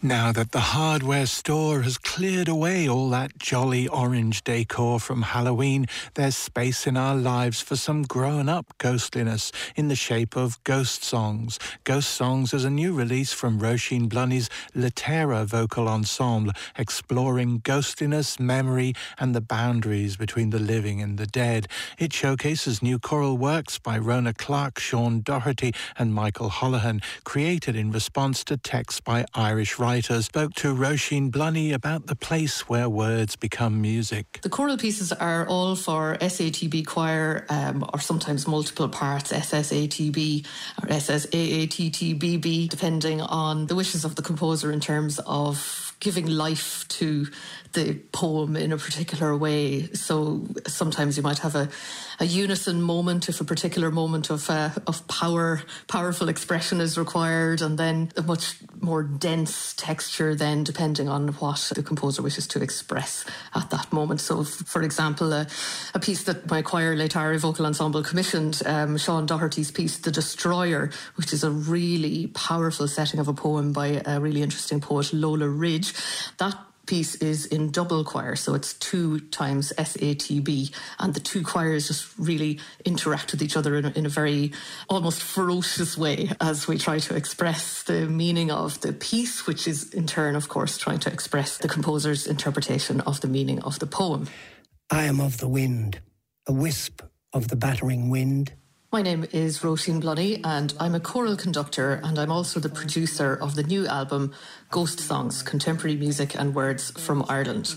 Now that the hardware store has cleared away all that jolly orange decor from Halloween, there's space in our lives for some grown up ghostliness in the shape of Ghost Songs. Ghost Songs is a new release from Roisin Blunnie's Laetare vocal ensemble, exploring ghostliness, memory, and the boundaries between the living and the dead. It showcases new choral works by Rhona Clarke, Sean Doherty, and Michael Holohan, created in response to texts by Irish writers writer spoke to Roisin Blunnie about the place where words become music. The choral pieces are all for SATB choir um, or sometimes multiple parts, SSATB or SSAATTBB, depending on the wishes of the composer in terms of giving life to the poem in a particular way. So sometimes you might have a, a unison moment if a particular moment of uh, of power, powerful expression is required, and then a much more dense texture then depending on what the composer wishes to express at that moment. So, for example, a, piece that my choir Laetare Vocal Ensemble commissioned, um, Sean Doherty's piece, The Destroyer, which is a really powerful setting of a poem by a really interesting poet, Lola Ridge. That piece is in double choir, so it's two times SATB, and the two choirs just really interact with each other in a, in a very almost ferocious way as we try to express the meaning of the piece, which is in turn, of course, trying to express the composer's interpretation of the meaning of the poem. I am of the wind, a wisp of the battering wind. My name is Roisin Blunnie, and I'm a choral conductor, and I'm also the producer of the new album Ghost Songs Contemporary Music and Words from Ireland.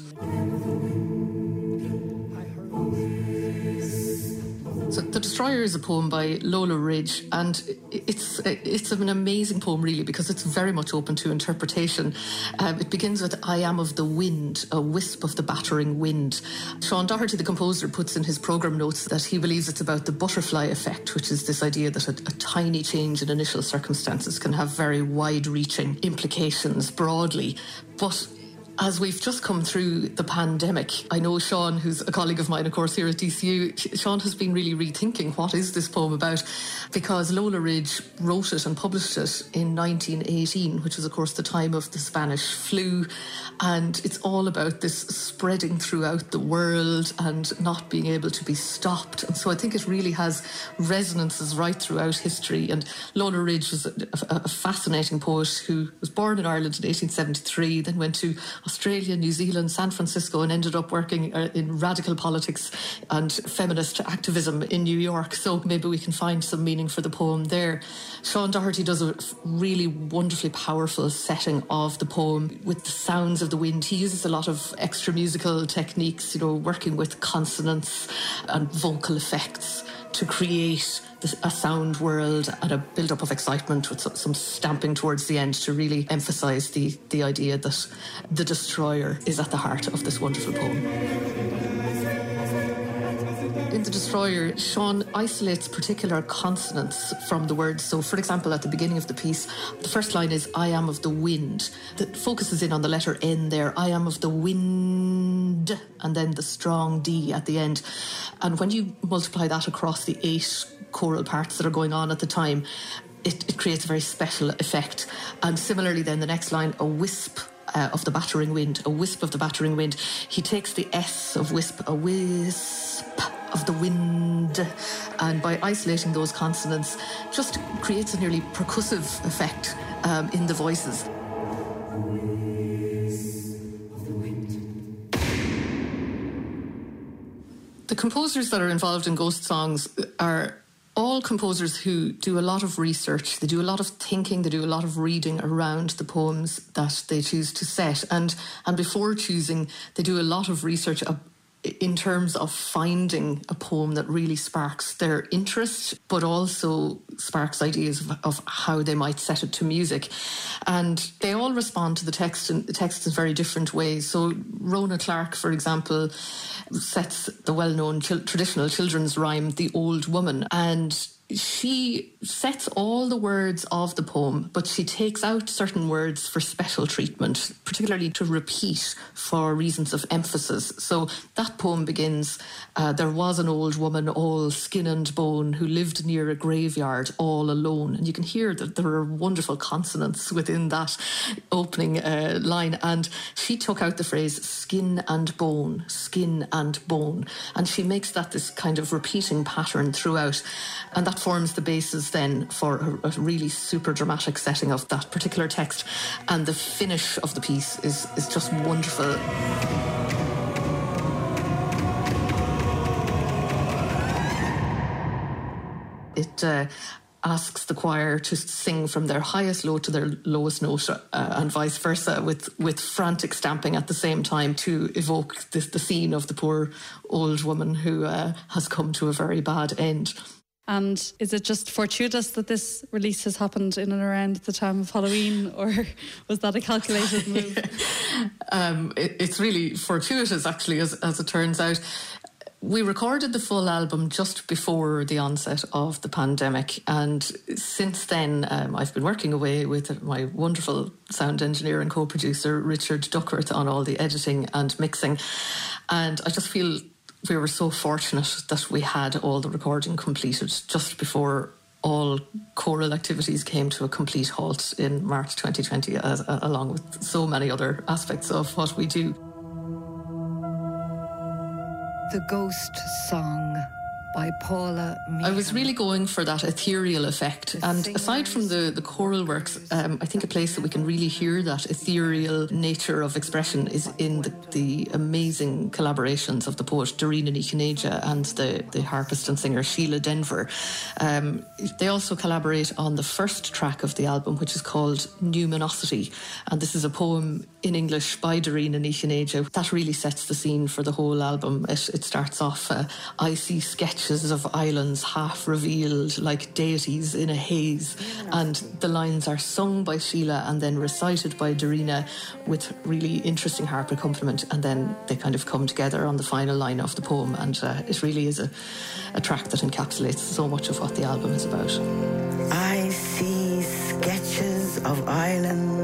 Destroyer is a poem by Lola Ridge, and it's it's an amazing poem, really, because it's very much open to interpretation. Um, it begins with "I am of the wind, a wisp of the battering wind." Sean Doherty, the composer, puts in his program notes that he believes it's about the butterfly effect, which is this idea that a, a tiny change in initial circumstances can have very wide-reaching implications broadly, but as we've just come through the pandemic, I know Sean, who's a colleague of mine, of course, here at DCU, Sean has been really rethinking what is this poem about because Lola Ridge wrote it and published it in 1918, which was, of course, the time of the Spanish flu. And it's all about this spreading throughout the world and not being able to be stopped. And so I think it really has resonances right throughout history. And Lola Ridge was a, a, a fascinating poet who was born in Ireland in 1873, then went to Australia, New Zealand, San Francisco, and ended up working uh, in radical politics and feminist activism in New York. So maybe we can find some meaning for the poem there. Sean Doherty does a really wonderfully powerful setting of the poem with the sounds of the wind. He uses a lot of extra musical techniques, you know, working with consonants and vocal effects to create a sound world and a build up of excitement with some stamping towards the end to really emphasize the, the idea that the destroyer is at the heart of this wonderful poem in The Destroyer, Sean isolates particular consonants from the words. So, for example, at the beginning of the piece, the first line is I am of the wind, that focuses in on the letter N there. I am of the wind, and then the strong D at the end. And when you multiply that across the eight choral parts that are going on at the time, it, it creates a very special effect. And similarly, then the next line, a wisp uh, of the battering wind, a wisp of the battering wind. He takes the S of wisp, a wisp of the wind, and by isolating those consonants, just creates a nearly percussive effect um, in the voices. Composers that are involved in ghost songs are all composers who do a lot of research, they do a lot of thinking, they do a lot of reading around the poems that they choose to set. And, and before choosing, they do a lot of research in terms of finding a poem that really sparks their interest, but also sparks ideas of, of, how they might set it to music. And they all respond to the text in the text in very different ways. So Rhona Clarke, for example, sets the well-known traditional children's rhyme "The Old Woman," and she sets all the words of the poem, but she takes out certain words for special treatment, particularly to repeat for reasons of emphasis. So that poem begins uh, There was an old woman, all skin and bone, who lived near a graveyard all alone. And you can hear that there are wonderful consonants within that opening uh, line. And she took out the phrase skin and bone, skin and bone. And she makes that this kind of repeating pattern throughout. And that forms the basis then for a, really super dramatic setting of that particular text. And the finish of the piece is, is just wonderful. It uh, asks the choir to sing from their highest note to their lowest note uh, and vice versa with, with frantic stamping at the same time to evoke this, the scene of the poor old woman who uh, has come to a very bad end. And is it just fortuitous that this release has happened in and around the time of Halloween, or was that a calculated move? um, it, it's really fortuitous, actually, as, as it turns out. We recorded the full album just before the onset of the pandemic, and since then, um, I've been working away with my wonderful sound engineer and co producer, Richard Duckworth, on all the editing and mixing. And I just feel we were so fortunate that we had all the recording completed just before all choral activities came to a complete halt in March 2020, as, uh, along with so many other aspects of what we do. The Ghost Song by Paula Meehan. I was really going for that ethereal effect. And aside from the, the choral works, um, I think a place that we can really hear that ethereal nature of expression is in the, the amazing collaborations of the poet Darina Ní and the, the harpist and singer Síle Denvir. Um, they also collaborate on the first track of the album, which is called Numinosity. And this is a poem in English by Darina Ní That really sets the scene for the whole album. It, it starts off, uh, I see sketches of islands half revealed like deities in a haze. And the lines are sung by Síle and then recited by Darina with really interesting harp accompaniment. And then they kind of come together on the final line of the poem. And uh, it really is a, a track that encapsulates so much of what the album is about. I see sketches of islands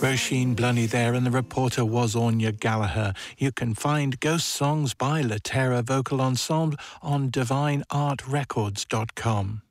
Roisin Blunnie there, and the reporter was Anya Gallagher. You can find Ghost Songs by Laetare Vocal Ensemble on divineartrecords.com.